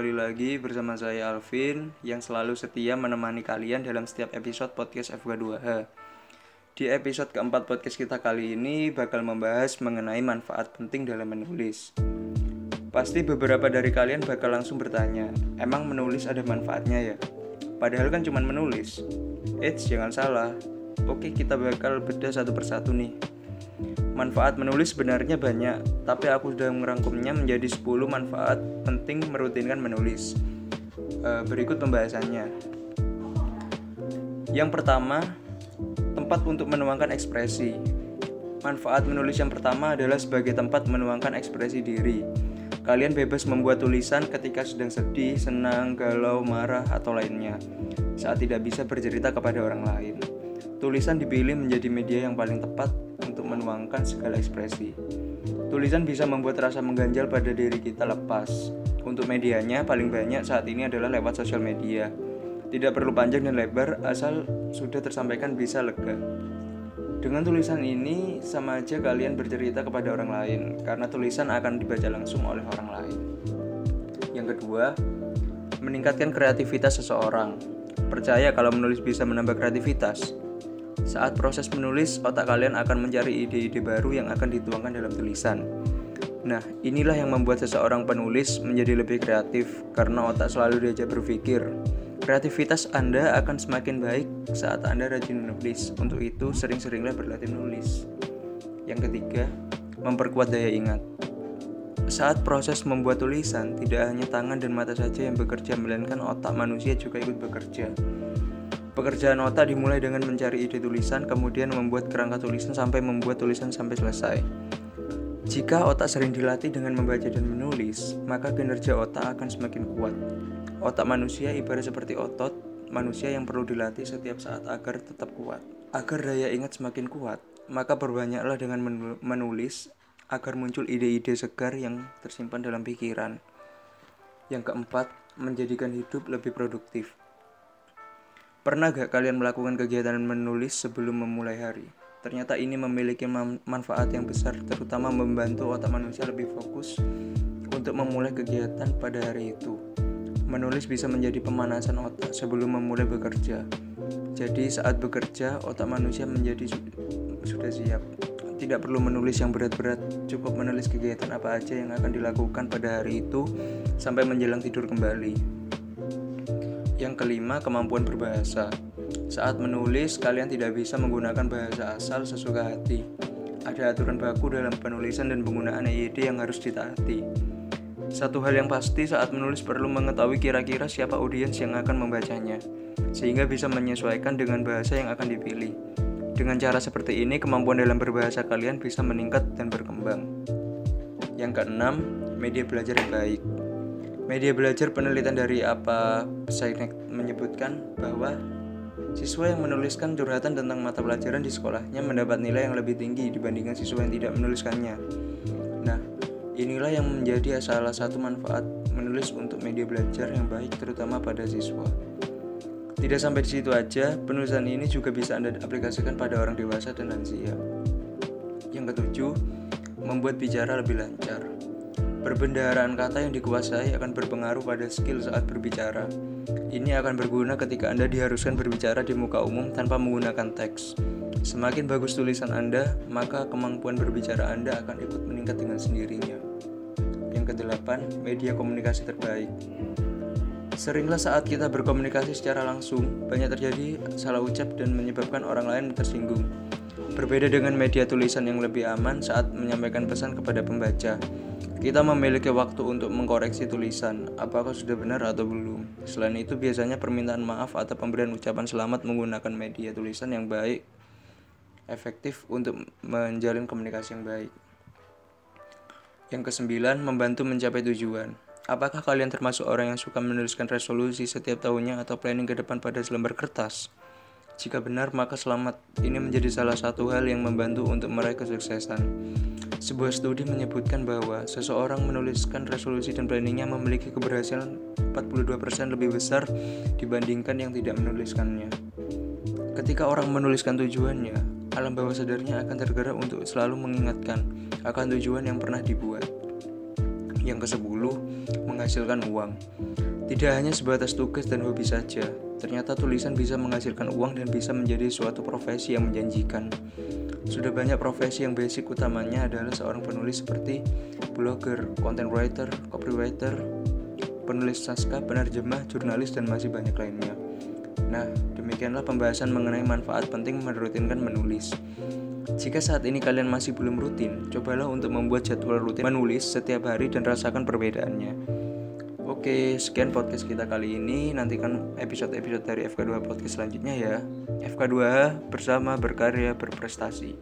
kembali lagi bersama saya Alvin yang selalu setia menemani kalian dalam setiap episode podcast FK2H. Di episode keempat podcast kita kali ini bakal membahas mengenai manfaat penting dalam menulis. Pasti beberapa dari kalian bakal langsung bertanya, emang menulis ada manfaatnya ya? Padahal kan cuma menulis. Eits, jangan salah. Oke, kita bakal bedah satu persatu nih. Manfaat menulis sebenarnya banyak, tapi aku sudah merangkumnya menjadi 10 manfaat penting merutinkan menulis. E, berikut pembahasannya. Yang pertama, tempat untuk menuangkan ekspresi. Manfaat menulis yang pertama adalah sebagai tempat menuangkan ekspresi diri. Kalian bebas membuat tulisan ketika sedang sedih, senang, galau, marah, atau lainnya, saat tidak bisa bercerita kepada orang lain. Tulisan dipilih menjadi media yang paling tepat menuangkan segala ekspresi. Tulisan bisa membuat rasa mengganjal pada diri kita lepas. Untuk medianya paling banyak saat ini adalah lewat sosial media. Tidak perlu panjang dan lebar, asal sudah tersampaikan bisa lega. Dengan tulisan ini, sama aja kalian bercerita kepada orang lain, karena tulisan akan dibaca langsung oleh orang lain. Yang kedua, meningkatkan kreativitas seseorang. Percaya kalau menulis bisa menambah kreativitas, saat proses menulis, otak kalian akan mencari ide-ide baru yang akan dituangkan dalam tulisan. Nah, inilah yang membuat seseorang penulis menjadi lebih kreatif karena otak selalu diajak berpikir. Kreativitas Anda akan semakin baik saat Anda rajin menulis. Untuk itu, sering-seringlah berlatih menulis. Yang ketiga, memperkuat daya ingat. Saat proses membuat tulisan, tidak hanya tangan dan mata saja yang bekerja, melainkan otak manusia juga ikut bekerja. Pekerjaan otak dimulai dengan mencari ide tulisan, kemudian membuat kerangka tulisan sampai membuat tulisan sampai selesai. Jika otak sering dilatih dengan membaca dan menulis, maka kinerja otak akan semakin kuat. Otak manusia ibarat seperti otot manusia yang perlu dilatih setiap saat agar tetap kuat. Agar daya ingat semakin kuat, maka berbanyaklah dengan menulis agar muncul ide-ide segar yang tersimpan dalam pikiran. Yang keempat, menjadikan hidup lebih produktif. Pernah gak kalian melakukan kegiatan menulis sebelum memulai hari? Ternyata ini memiliki manfaat yang besar, terutama membantu otak manusia lebih fokus untuk memulai kegiatan pada hari itu. Menulis bisa menjadi pemanasan otak sebelum memulai bekerja. Jadi saat bekerja, otak manusia menjadi sudah siap. Tidak perlu menulis yang berat-berat, cukup menulis kegiatan apa aja yang akan dilakukan pada hari itu sampai menjelang tidur kembali. Yang kelima, kemampuan berbahasa. Saat menulis, kalian tidak bisa menggunakan bahasa asal sesuka hati. Ada aturan baku dalam penulisan dan penggunaan EYD yang harus ditaati. Satu hal yang pasti saat menulis perlu mengetahui kira-kira siapa audiens yang akan membacanya, sehingga bisa menyesuaikan dengan bahasa yang akan dipilih. Dengan cara seperti ini, kemampuan dalam berbahasa kalian bisa meningkat dan berkembang. Yang keenam, media belajar yang baik. Media belajar penelitian dari apa Sainek menyebutkan bahwa siswa yang menuliskan curhatan tentang mata pelajaran di sekolahnya mendapat nilai yang lebih tinggi dibandingkan siswa yang tidak menuliskannya. Nah, inilah yang menjadi salah satu manfaat menulis untuk media belajar yang baik terutama pada siswa. Tidak sampai di situ aja, penulisan ini juga bisa Anda aplikasikan pada orang dewasa dan lansia. Yang ketujuh, membuat bicara lebih lancar. Perbendaharaan kata yang dikuasai akan berpengaruh pada skill saat berbicara. Ini akan berguna ketika Anda diharuskan berbicara di muka umum tanpa menggunakan teks. Semakin bagus tulisan Anda, maka kemampuan berbicara Anda akan ikut meningkat dengan sendirinya. Yang kedelapan, media komunikasi terbaik. Seringlah saat kita berkomunikasi secara langsung, banyak terjadi salah ucap dan menyebabkan orang lain tersinggung. Berbeda dengan media tulisan yang lebih aman saat menyampaikan pesan kepada pembaca, kita memiliki waktu untuk mengkoreksi tulisan, apakah sudah benar atau belum. Selain itu, biasanya permintaan maaf atau pemberian ucapan selamat menggunakan media tulisan yang baik efektif untuk menjalin komunikasi yang baik. Yang kesembilan, membantu mencapai tujuan. Apakah kalian termasuk orang yang suka menuliskan resolusi setiap tahunnya atau planning ke depan pada selembar kertas? Jika benar, maka selamat. Ini menjadi salah satu hal yang membantu untuk meraih kesuksesan. Sebuah studi menyebutkan bahwa seseorang menuliskan resolusi dan planningnya memiliki keberhasilan 42% lebih besar dibandingkan yang tidak menuliskannya. Ketika orang menuliskan tujuannya, alam bawah sadarnya akan tergerak untuk selalu mengingatkan akan tujuan yang pernah dibuat. Yang ke-10, menghasilkan uang. Tidak hanya sebatas tugas dan hobi saja, ternyata tulisan bisa menghasilkan uang dan bisa menjadi suatu profesi yang menjanjikan. Sudah banyak profesi yang basic utamanya adalah seorang penulis seperti blogger, content writer, copywriter, penulis naskah, penerjemah, jurnalis, dan masih banyak lainnya. Nah, demikianlah pembahasan mengenai manfaat penting merutinkan menulis. Jika saat ini kalian masih belum rutin, cobalah untuk membuat jadwal rutin menulis setiap hari dan rasakan perbedaannya. Oke, sekian podcast kita kali ini. Nantikan episode-episode dari FK2 podcast selanjutnya ya. FK2 bersama berkarya berprestasi.